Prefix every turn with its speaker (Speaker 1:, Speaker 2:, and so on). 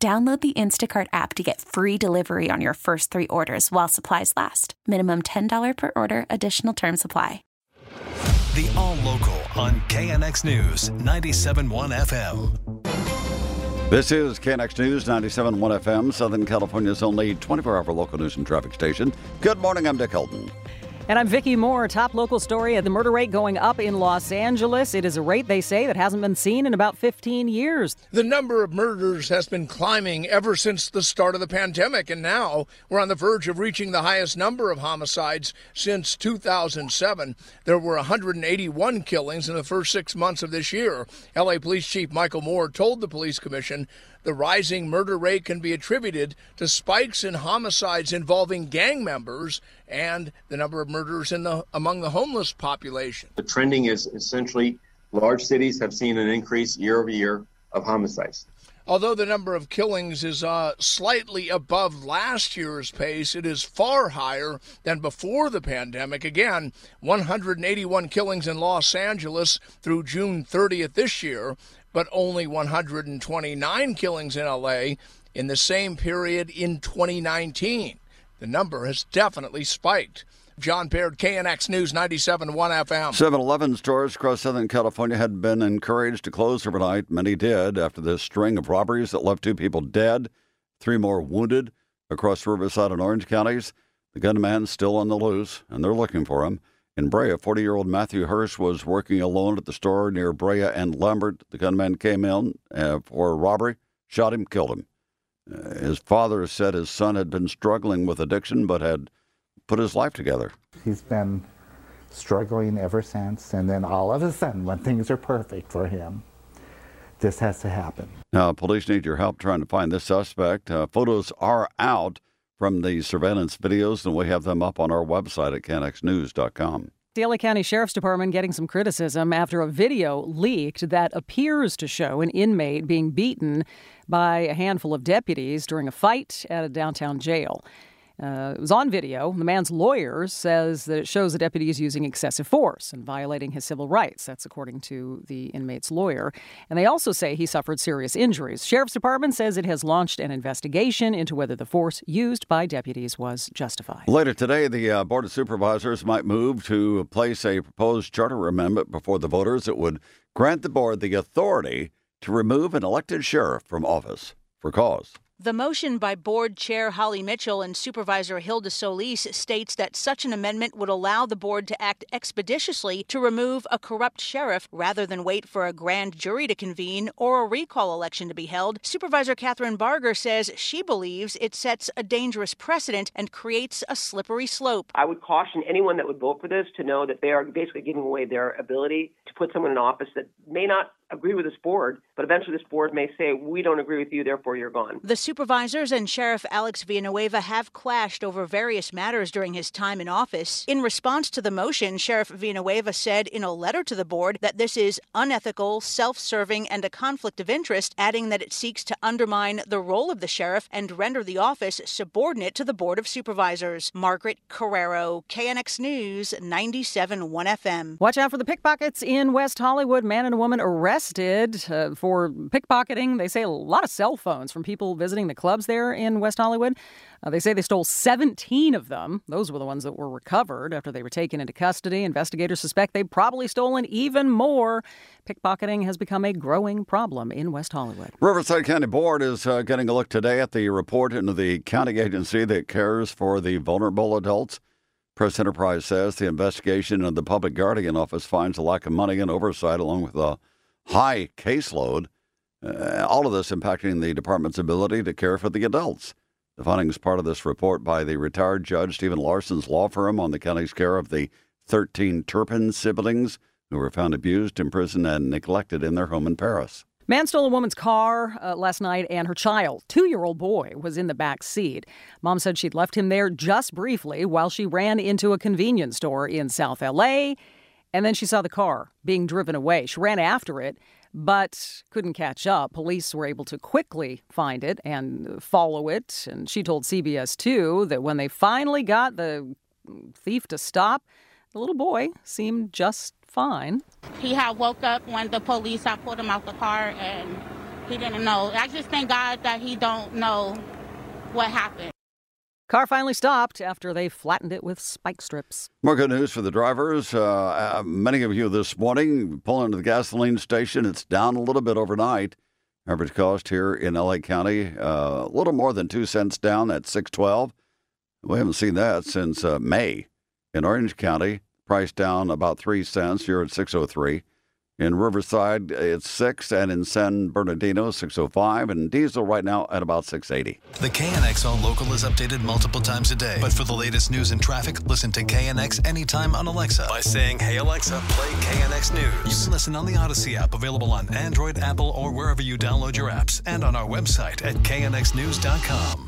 Speaker 1: Download the Instacart app to get free delivery on your first three orders while supplies last. Minimum $10 per order, additional term supply.
Speaker 2: The All Local on KNX News 97.1 FM.
Speaker 3: This is KNX News 97.1 FM, Southern California's only 24 hour local news and traffic station. Good morning, I'm Dick Helton.
Speaker 4: And I'm Vicki Moore. Top local story: of the murder rate going up in Los Angeles. It is a rate they say that hasn't been seen in about 15 years.
Speaker 5: The number of murders has been climbing ever since the start of the pandemic, and now we're on the verge of reaching the highest number of homicides since 2007. There were 181 killings in the first six months of this year. LA Police Chief Michael Moore told the police commission the rising murder rate can be attributed to spikes in homicides involving gang members and the number of murders in the among the homeless population.
Speaker 6: The trending is essentially large cities have seen an increase year over year of homicides.
Speaker 5: Although the number of killings is uh, slightly above last year's pace, it is far higher than before the pandemic. Again, 181 killings in Los Angeles through June 30th this year, but only 129 killings in LA in the same period in 2019. The number has definitely spiked. John Baird, KNX News 97.1 FM.
Speaker 3: 7 Eleven stores across Southern California had been encouraged to close overnight. Many did after this string of robberies that left two people dead, three more wounded across Riverside and Orange counties. The gunman's still on the loose, and they're looking for him. In Brea, 40 year old Matthew Hirsch was working alone at the store near Brea and Lambert. The gunman came in uh, for a robbery, shot him, killed him. Uh, his father said his son had been struggling with addiction but had put his life together.
Speaker 7: He's been struggling ever since, and then all of a sudden, when things are perfect for him, this has to happen.
Speaker 3: Now, police need your help trying to find this suspect. Uh, photos are out from the surveillance videos, and we have them up on our website at knxnews.com.
Speaker 4: LA County Sheriff's Department getting some criticism after a video leaked that appears to show an inmate being beaten by a handful of deputies during a fight at a downtown jail. Uh, it was on video. The man's lawyer says that it shows the deputy is using excessive force and violating his civil rights. That's according to the inmate's lawyer. And they also say he suffered serious injuries. Sheriff's Department says it has launched an investigation into whether the force used by deputies was justified.
Speaker 3: Later today, the uh, Board of Supervisors might move to place a proposed charter amendment before the voters that would grant the board the authority to remove an elected sheriff from office for cause.
Speaker 8: The motion by Board Chair Holly Mitchell and Supervisor Hilda Solis states that such an amendment would allow the board to act expeditiously to remove a corrupt sheriff rather than wait for a grand jury to convene or a recall election to be held. Supervisor Kathryn Barger says she believes it sets a dangerous precedent and creates a slippery slope.
Speaker 9: I would caution anyone that would vote for this to know that they are basically giving away their ability to put someone in office that may not agree with this board, but eventually this board may say, we don't agree with you, therefore you're gone.
Speaker 8: The supervisors and Sheriff Alex Villanueva have clashed over various matters during his time in office. In response to the motion, Sheriff Villanueva said in a letter to the board that this is unethical, self serving, and a conflict of interest, adding that it seeks to undermine the role of the sheriff and render the office subordinate to the Board of Supervisors. Margaret Carrero, KNX News, 97.1 FM.
Speaker 4: Watch out for the pickpockets in West Hollywood. Man and a woman arrested arrested uh, for pickpocketing. They say a lot of cell phones from people visiting the clubs there in West Hollywood. Uh, they say they stole 17 of them. Those were the ones that were recovered after they were taken into custody. Investigators suspect they've probably stolen even more. Pickpocketing has become a growing problem in West Hollywood.
Speaker 3: Riverside County Board is uh, getting a look today at the report into the county agency that cares for the vulnerable adults. Press Enterprise says the investigation of the Public Guardian Office finds a lack of money and oversight, along with a high caseload, uh, all of this impacting the department's ability to care for the adults. The findings part of this report by the retired judge Stephen Larson's law firm on the county's care of the 13 Turpin siblings who were found abused, imprisoned, and neglected in their home in Perris.
Speaker 4: Man stole a woman's car uh, last night, and her child, two year old boy, was in the back seat. Mom said she'd left him there just briefly while she ran into a convenience store in South LA, and then she saw the car being driven away. She ran after it, but couldn't catch up. Police were able to quickly find it and follow it, and she told CBS 2 that when they finally got the thief to stop, the little boy seemed just fine.
Speaker 10: He had woke up when the police had pulled him out the car and he didn't know. I just thank God that he don't know what happened.
Speaker 4: Car finally stopped after they flattened it with spike strips.
Speaker 3: More good news for the drivers. Uh, uh, many of you this morning pull into the gasoline station. It's down a little bit overnight. Average cost here in LA County, uh, a little more than two cents down at 612. We haven't seen that since uh, May. In Orange County, price down about three cents. You're at 603. In Riverside, it's six, and in San Bernardino, 605, and diesel right now at about 680.
Speaker 2: The KNX All Local is updated multiple times a day. But for the latest news and traffic, listen to KNX anytime on Alexa by saying, Hey Alexa, play KNX News. You can listen on the Audacy app, available on Android, Apple, or wherever you download your apps, and on our website at knxnews.com.